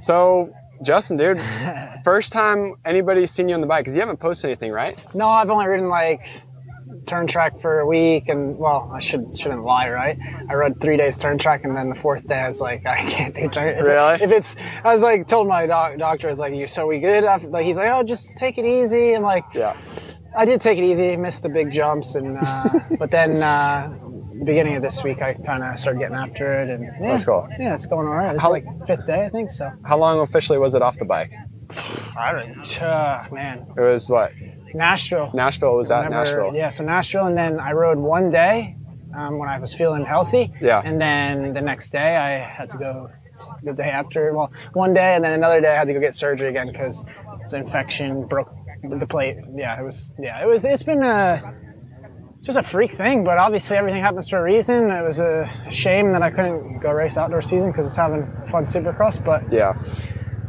So, Justin, dude, first time anybody's seen you on the bike because you haven't posted anything, right? No, I've only ridden like turn track for a week, and well, I should shouldn't lie, right? I rode three days turn track, and then the fourth day I was like, I can't do turn. Really? If it's, I was like, told my doc, doctor, I was like, you so we good? After, like, he's like, oh, just take it easy. I'm like, Yeah. I did take it easy, missed the big jumps, and uh, but then uh, beginning of this week, I kind of started getting after it, and yeah, That's cool. Yeah, it's going all right. Is like fifth day, I think. So How long officially was it off the bike? I don't, uh, man, It was what? Nashville. Nashville was that Nashville? Yeah, so Nashville, and then I rode one day um, when I was feeling healthy. Yeah. And then the next day I had to go. The day after, well, one day, and then another day I had to go get surgery again because the infection broke the plate. Yeah, it was. Yeah, it was. It's been a just a freak thing, but obviously everything happens for a reason. It was a shame that I couldn't go race outdoor season because it's having fun supercross, but Yeah,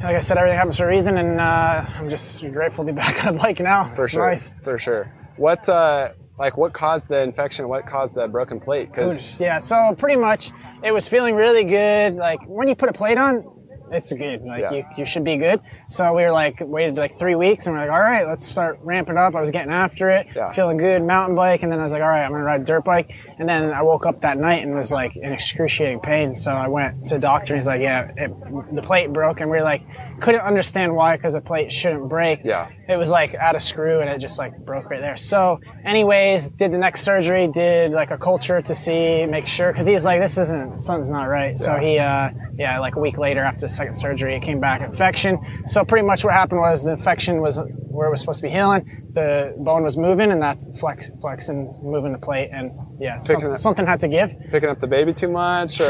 like I said, everything happens for a reason, and uh, I'm just grateful to be back on a bike now. for it's sure. nice. For sure. What uh like what caused the infection? What caused the broken plate? Because Yeah, so pretty much it was feeling really good. Like when you put a plate on, it's good. Like Yeah. you, you should be good. So we were like waited like three weeks and we're like, all right, let's start ramping up. I was getting after it, Yeah. feeling good, mountain bike, and then I was like, all right, I'm gonna ride a dirt bike. And then I woke up that night and was like in excruciating pain. So I went to the doctor and he's like, yeah, it, the plate broke, and we are like, couldn't understand why because the plate shouldn't break yeah, it was like out of screw and it just like broke right there. So, anyways, did the next surgery, did like a culture to see, make sure, because he's like, this isn't, something's not right. So he, uh, yeah, like a week later after the second surgery, it came back infection. So pretty much what happened was the infection was where it was supposed to be healing. The bone was moving and that's flex, flexing, moving the plate, and yeah, Picking some, it- something had to give. picking up the baby too much, or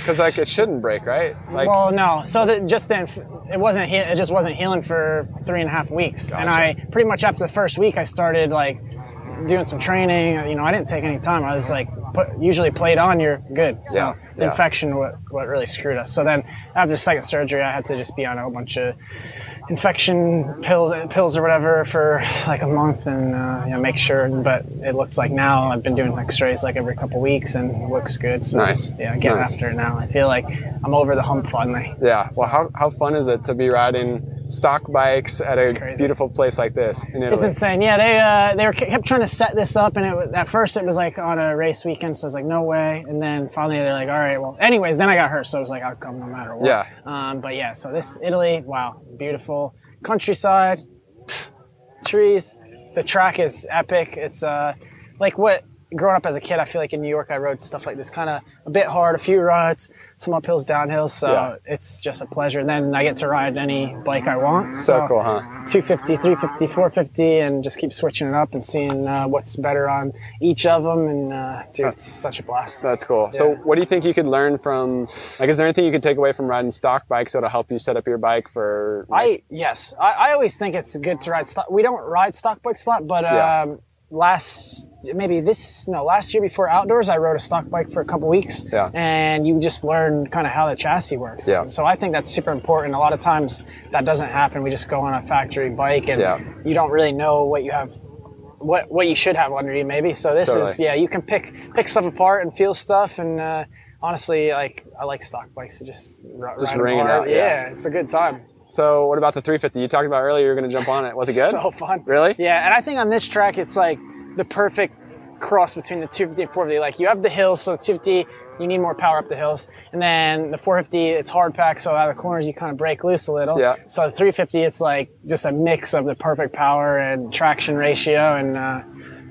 because like it shouldn't break, right? Like well, no. So that just then, it wasn't. He- it just wasn't healing for three and a half weeks, and I pretty much after the first week, I started like doing some training. You know, I didn't take any time. I was like, put, usually played on, you're good. So Yeah, the infection what what really screwed us. So then after the second surgery, I had to just be on a whole bunch of infection pills pills or whatever for like a month and uh, you know, make sure. But it looks like now I've been doing X-rays like every couple weeks and it looks good. So Nice. yeah, getting Nice. after it now. I feel like I'm over the hump finally. yeah. Well, how how fun is it to be riding stock bikes at a beautiful place like this in Italy? It's insane. Yeah, they uh, they were kept trying to set this up, and it at first it was like on a race weekend, so I was like, no way. And then finally they're like, all right, well, anyways, then I got hurt, so I was like, I'll come no matter what. Yeah. Um, but yeah, so this Italy, wow, beautiful countryside, trees. The track is epic. It's uh, like what growing up as a kid, I feel like in New York, I rode stuff like this, kind of a bit hard, a few ruts, some uphills, downhills. So Yeah. it's just a pleasure. And then I get to ride any bike I want. so cool, huh? 250, 350, 450, and just keep switching it up and seeing uh, what's better on each of them. And uh, dude, it's such a blast. That's cool. So, what do you think you could learn from? Like, is there anything you could take away from riding stock bikes that'll help you set up your bike for? Like, I yes, I, I always think it's good to ride stock. We don't ride stock bikes a lot, but Yeah. um, last maybe this no last year before outdoors, I rode a stock bike for a couple weeks, Yeah. and you just learn kind of how the chassis works. Yeah. So I think that's super important. A lot of times that doesn't happen. We just go on a factory bike, and Yeah. you don't really know what you have. What, what you should have under you maybe so this is yeah you can pick pick stuff apart and feel stuff and uh, honestly like I like stock bikes to just, r- Just ring it out, yeah. yeah it's a good time so, what about the 350? You talked about earlier. You were going to jump on it. Was it good? So fun. Really? Yeah, and I think on this track it's like the perfect cross between the 250 and 450. Like you have the hills, so 250 you need more power up the hills, and then the 450 it's hard pack, so out of the corners you kind of break loose a little. Yeah. So the 350 it's like just a mix of the perfect power and traction ratio, and uh,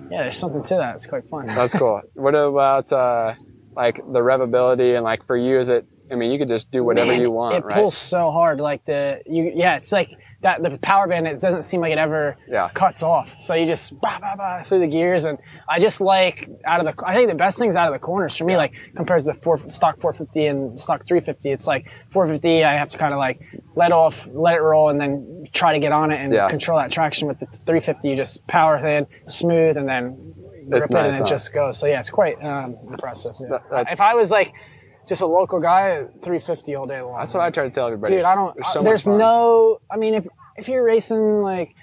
yeah, there's something to that. It's quite fun. That's cool. what about uh, like the revability and like for you? Is it? I mean, you could just do whatever Man, you want, It right? pulls so hard, like the you. Yeah, it's like that. The power band. It doesn't seem like it ever Yeah. cuts off. So you just bah, bah, bah, through the gears, and I just like out of the. I think the best things out of the corners for me, like compared to the four, stock 450 and stock 350. It's like 450. I have to kind of like let off, let it roll, and then try to get on it and Yeah. control that traction. With the 350, you just power thin, smooth, and then grip it, nice, and it huh? just goes. So yeah, it's quite um, impressive. yeah. That- that- if I was like just a local guy, 350 all day long. That's what I try to tell everybody. Dude, I don't. There's, so much there's no. I mean, if if you're racing like,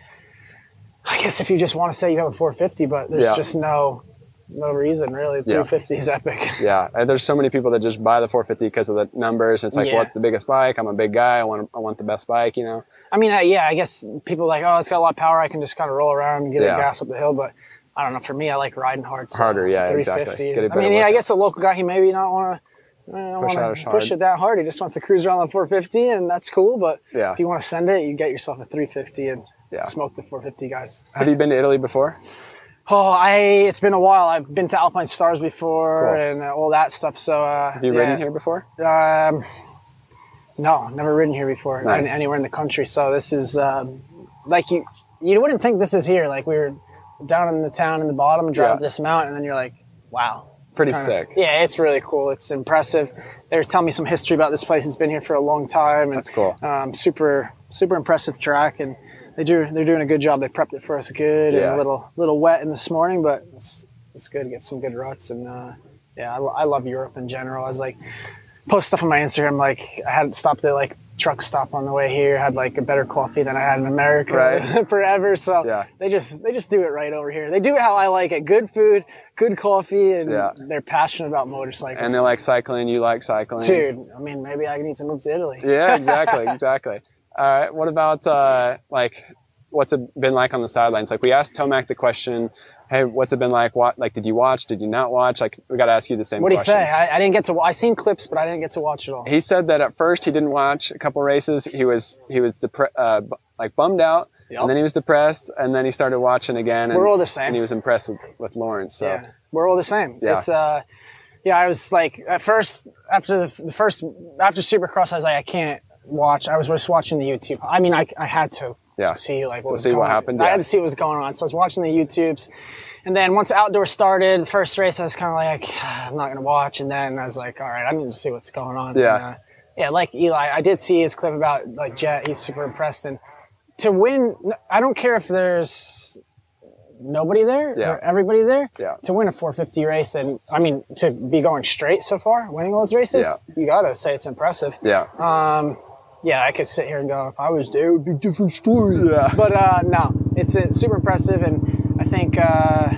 I guess if you just want to say you have a 450, but there's Yeah. just no. no reason really. Yeah. 350 is epic. Yeah, and there's so many people that just buy the 450 because of the numbers. It's like, Yeah. what's the biggest bike? I'm a big guy. I want I want the best bike. You know. I mean, uh, yeah, I guess people are like, oh, it's got a lot of power. I can just kind of roll around and get Yeah. the gas up the hill. But I don't know. For me, I like riding hard. So Harder, yeah, 350. exactly. I mean, yeah, I guess a local guy, he maybe not want to. Push Push, out as push it that hard. He just wants to cruise around the 450, and that's cool. But Yeah. if you want to send it, you get yourself a 350 and Yeah. smoke the 450 guys. Have you been to Italy before? Oh, I it's been a while. I've been to Alpinestars before Cool. and all that stuff. So uh, Have you yeah. ridden here before? Um, no, never ridden here before. Nice. an- Anywhere in the country. So this is um, like you you wouldn't think this is here. Like we were down in the town in the bottom, drive Yeah. this mountain, and then you're like, wow. Pretty kinda- sick. Yeah, it's really cool. It's impressive. They were telling me some history about this place. It's been here for a long time, and That's cool. um, super super impressive track and they do they're doing a good job they prepped it for us good and Yeah. a little little wet in this morning but it's it's good to get some good ruts and uh, yeah I, I love Europe in general I was like post stuff on my Instagram like I hadn't stopped at like truck stop on the way here had like a better coffee than I had in America Right. forever so Yeah. they just they just do it right over here they do it how I like it good food good coffee and Yeah. they're passionate about motorcycles And they like cycling. You like cycling. dude I mean maybe I need to move to Italy Yeah, exactly, exactly. All right. What about uh, like what's it been like on the sidelines? Like we asked Tomac the question, "Hey, what's it been like? What like did you watch? Did you not watch?" Like we got to ask you the same. what do you say I, I didn't get to I seen clips but I didn't get to watch it all He said that at first he didn't watch a couple races. He was he was depre- uh, like bummed out, Yep. and then he was depressed, and then he started watching again. And, We're all the same. And he was impressed with, with Lawrence. So Yeah, we're all the same. Yeah. It's uh, yeah. I was like at first after the, the first after Supercross, I was like I can't watch. I was just watching the YouTube. I mean, I, I had to Yeah. to see like what To was see going what on. happened, I had to see what was going on. So I was watching the YouTubes, and then once outdoor started, the first race, I was kind of like I'm not gonna watch. And then I was like, all right, I need to see what's going on. Yeah. And, uh, yeah, like Eli, I did see his clip about like Jett. He's super impressed, and to win, I don't care if there's nobody there Yeah. or everybody there Yeah. to win a 450 race and i mean to be going straight so far winning all those races you gotta say it's impressive yeah, um yeah i could sit here and go if i was there it would be a different story Yeah. but uh no it's, it's super impressive and i think uh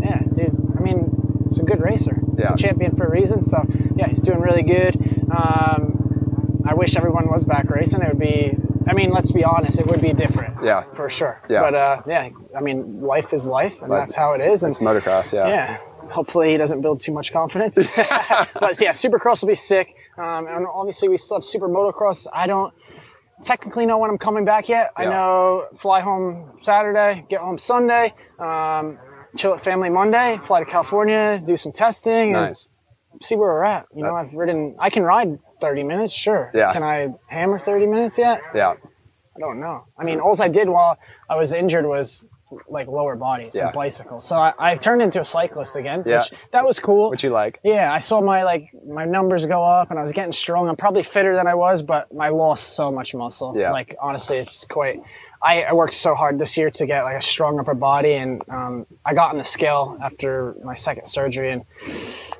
yeah dude i mean he's a good racer he's Yeah. a champion for a reason so yeah he's doing really good um i wish everyone was back racing it would be i mean let's be honest it would be different yeah. for sure. Yeah. But uh, yeah, I mean, life is life, and Life- that's how it is. And It's motocross. Yeah. yeah, hopefully he doesn't build too much confidence. but yeah, Supercross will be sick. Um, and obviously we still have Super Motocross. I don't technically know when I'm coming back yet. I know fly home Saturday, get home Sunday, um, chill at family Monday, fly to California, do some testing, and see where we're at. You know, I've ridden. I can ride 30 minutes, sure. Yeah. Can I hammer 30 minutes yet? Yeah. I don't know. I mean, all I did while I was injured was like lower body, so Yeah. bicycle. So I, I turned into a cyclist again, Yeah. which that was cool. What you like? yeah, I saw my like my numbers go up, and I was getting strong. I'm probably fitter than I was, but I lost so much muscle. Yeah. Like honestly, it's quite. I, I worked so hard this year to get like a strong upper body, and um, I got on the scale after my second surgery, and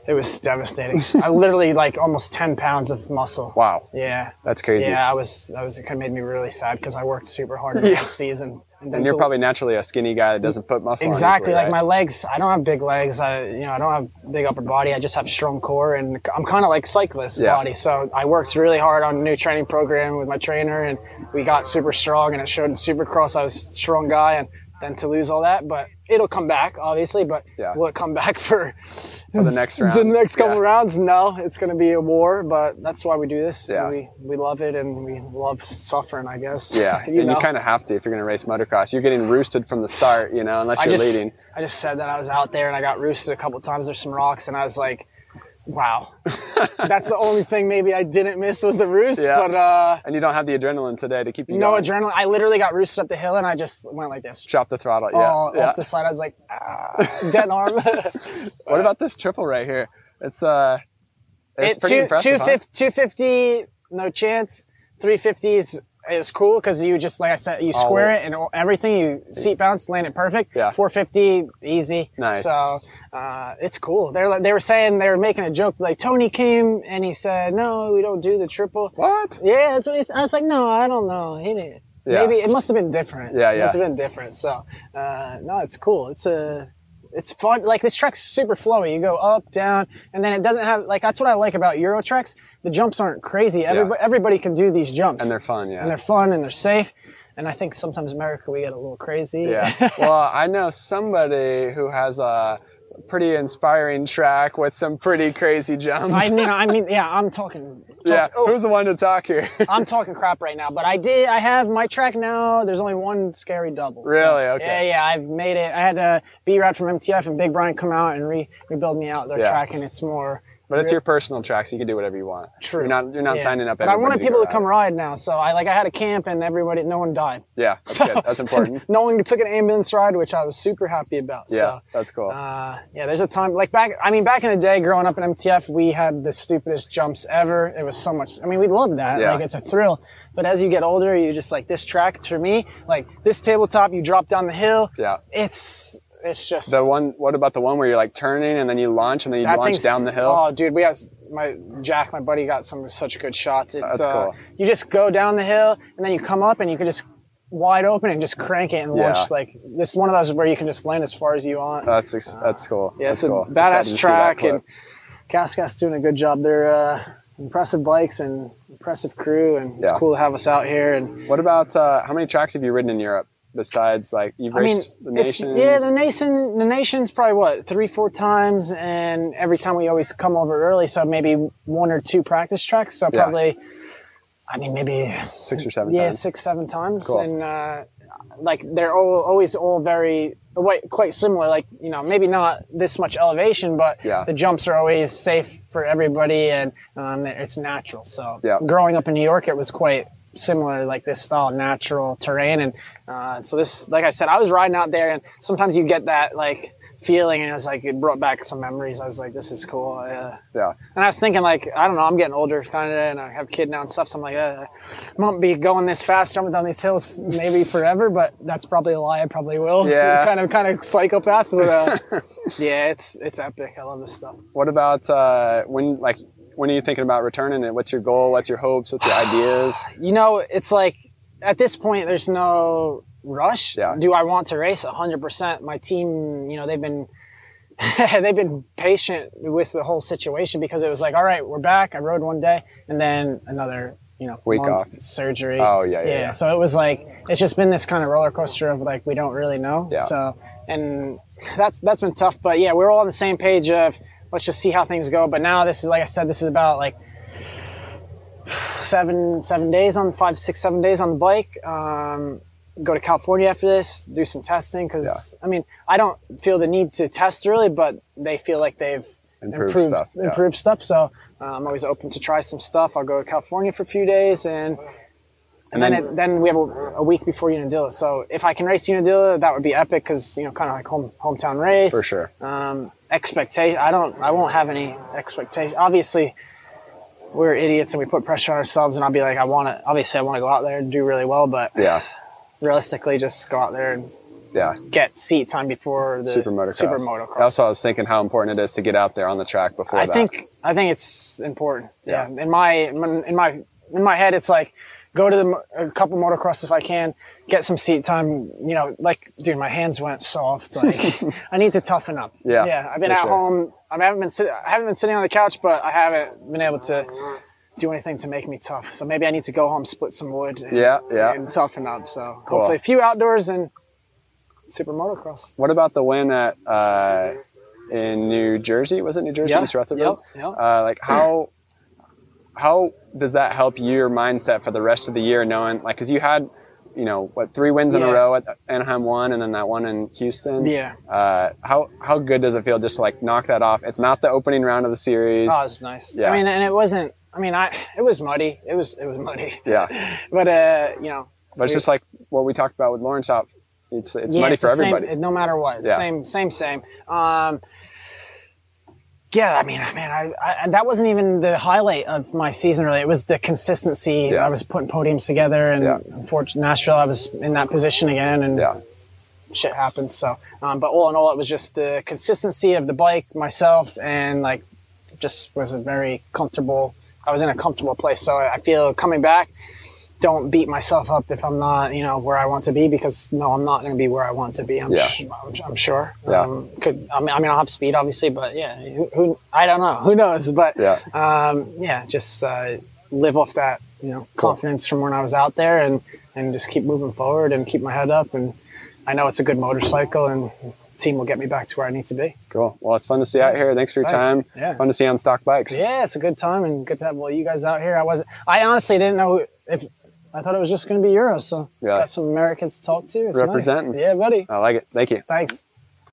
it was devastating. I literally like almost 10 pounds of muscle. Wow. Yeah. That's crazy. Yeah, I was. That was. It kind of made me really sad because I worked super hard in the Yeah. off season. then And you're to- probably naturally a skinny guy that doesn't put muscle on. exactly easily, like right? my legs. I don't have big legs. I you know I don't have big upper body. I just have strong core, and I'm kind of like cyclist Yeah. body. So I worked really hard on a new training program with my trainer, and we got super strong. And it showed in Supercross I was a strong guy, and then to lose all that, but it'll come back obviously. But Yeah. will it come back for? For the next round. The next couple Yeah. rounds, no, it's going to be a war, but that's why we do this. Yeah. We, we love it and we love suffering, I guess. Yeah, you and know? you kind of have to if you're going to race motocross. You're getting roosted from the start, you know, unless you're I just, leading. I just said that I was out there and I got roosted a couple times. There's some rocks, and I was like, "Wow, that's the only thing maybe I didn't miss was the roost." Yeah. But uh, And you don't have the adrenaline today to keep you no going. adrenaline. I literally got roosted up the hill, and I just went like this. Chop the throttle. Yeah. all yeah. off the side. I was like, ah, dead arm. what about this triple right here? It's uh, it's It- pretty two- impressive. huh? 250, 250, no chance. 350 is is cool because you just like I said, you square in. it and everything. You seat bounce, land it perfect. Yeah. 450, easy. Nice. So uh, it's cool. They're like- they were saying they were making a joke like Tony came and he said, "No, we don't do the triple." What? Yeah, that's what he said. I was like, "No, I don't know." He didn't. Yeah. Maybe it must have been different. Yeah, It must have been different. So uh, no, it's cool. It's a it's fun. Like this track's super flowy. You go up, down, and then it doesn't have like that's what I like about Euro tracks. The jumps aren't crazy. Everybody, everybody can do these jumps, and they're fun. Yeah, and they're fun and they're safe. And I think sometimes America we get a little crazy. Yeah. well, I know somebody who has a pretty inspiring track with some pretty crazy jumps. I mean, I mean, yeah, I'm talking. talk, yeah, oh, who's the one to talk here? I'm talking crap right now, but I did. I have my track now. There's only one scary double. Really? So, okay. Yeah, yeah. I've made it. I had a B Rad from MTF and Big Brian come out and re- rebuild me out their yeah. track, and it's more but it's your personal track, so you can do whatever you want. True. You're not you're not yeah. signing up. But I wanted people to, to come ride now, so I like I had a camp and everybody, no one died. Yeah, that's good. That's important. no one took an ambulance ride, which I was super happy about. Yeah, so, that's cool. Uh, yeah, there's a time like back. I mean, back in the day, growing up in MTF, we had the stupidest jumps ever. It was so much. I mean, we loved that. Yeah. Like it's a thrill. But as you get older, you just like this track. For me, like this tabletop, you drop down the hill. Yeah. It's it's just the one. What about the one where you're like turning and then you launch and then you launch down the hill? Oh, dude, we have my Jack, my buddy, got some such good shots. It's That's uh, cool. you just go down the hill and then you come up and you can just wide open and just crank it and launch yeah. like this is one of those where you can just land as far as you want. That's that's cool. Yeah, that's it's cool. a badass track and GasGas doing a good job. They're uh, impressive bikes and impressive crew and it's yeah. cool to have us out here. And what about uh, how many tracks have you ridden in Europe? Besides like you've raced I mean, the nation? Yeah, the nation the nations probably what three four times, and every time we always come over early, so maybe one or two practice tracks. So yeah. probably, I mean maybe six or seven. Yeah, times. six seven times, cool. and uh, like they're all, always all very quite similar. Like you know maybe not this much elevation, but yeah. the jumps are always safe for everybody, and um, it's natural. So yeah. growing up in New York, it was quite similar like this style natural terrain. And uh, so this like i said i was riding out there and sometimes you get that like feeling and it was like it brought back some memories. I was like this is cool uh, yeah. And i was thinking like i don't know i'm getting older kind of and i have a kid now and stuff so i'm like uh, i won't be going this fast jumping down these hills maybe forever but that's probably a lie i probably will. Yeah. So kind of kind of psychopath but uh, yeah it's it's epic. I love this stuff. What about uh, when like when are you thinking about returning it? What's your goal? What's your hopes? What's your ideas? You know, it's like at this point, there's no rush. Yeah. Do I want to race? 100%. My team, you know, they've been they've been patient with the whole situation because it was like, all right, we're back. I rode one day, and then another, you know, week off surgery. Oh yeah, yeah, yeah, yeah. So it was like it's just been this kind of roller coaster of like we don't really know. Yeah. So and that's that's been tough, but yeah, we're all on the same page of let's just see how things go. But now this is like I said, this is about like seven seven days on five six seven days on the bike. Um, go to California after this, do some testing because yeah. I mean I don't feel the need to test really, but they feel like they've improved improved stuff, yeah. improved stuff. So uh, I'm always open to try some stuff. I'll go to California for a few days and. And, and then, then, it, then we have a, a, week before Unadilla. So if I can race Unadilla, that would be epic because you know, kind of like home hometown race. For sure. Um, expectation. I don't. I won't have any expectation. Obviously, we're idiots and we put pressure on ourselves. And I'll be like, I want to. Obviously, I want to go out there and do really well. But yeah, realistically, just go out there and yeah get seat time before the super motocross. Super motocross. Also, I was thinking how important it is to get out there on the track before I that. think I think it's important. Yeah. yeah. In my in my in my head, it's like go to the, a couple motocross if I can, get some seat time. You know, like, dude, my hands went soft. Like, I need to toughen up. Yeah. Yeah. I've been at sure. home. I haven't been sitting. I haven't been sitting on the couch, but I haven't been able to do anything to make me tough. So maybe I need to go home, split some wood. And, yeah. Yeah. And toughen up. So cool. hopefully a few outdoors and super motocross. What about the win at uh, in New Jersey? Was it New Jersey? Yeah. East Rutherford? Yep. Yep. Uh, like how how does that help your mindset for the rest of the year knowing like because you had you know what three wins in Yeah. a row at anaheim one and then that one in houston Yeah. uh, how how good does it feel just to like knock that off it's not the opening round of the series Oh, it's nice. Yeah. I mean, and it wasn't. I mean, I it was muddy. It was it was muddy. yeah But uh, you know, but it's just like what we talked about with lawrence out it's it's yeah, money it's for the same- everybody no matter what. Yeah. Same, same, same. Um, yeah, I mean, man, I, I that wasn't even the highlight of my season. Really, it was the consistency. Yeah. I was putting podiums together, and Yeah. unfortunately, Nashville, I was in that position again, and yeah shit happens. So, um, but all in all, it was just the consistency of the bike, myself, and like, just was a very comfortable. I was in a comfortable place. So I feel coming back don't beat myself up if I'm not, you know, where I want to be because no, I'm not going to be where I want to be. I'm, Yeah. sh- I'm, I'm sure. Yeah. Um, could I mean, I mean, I'll have speed obviously, but yeah, who, who I don't know, who knows? But Yeah. um, yeah, just uh, live off that, you know, confidence from when I was out there, and and just keep moving forward and keep my head up. And I know it's a good motorcycle, and the team will get me back to where I need to be. Cool. Well, it's fun to see out here. Thanks for your Thanks. time. Yeah. Fun to see on stock bikes. Yeah, it's a good time and good to have all you guys out here. I wasn't. I honestly didn't know if. I thought it was just going to be Euro, so Yeah. got some Americans to talk to. It's Representing. Nice. Yeah, buddy. I like it. Thank you. Thanks.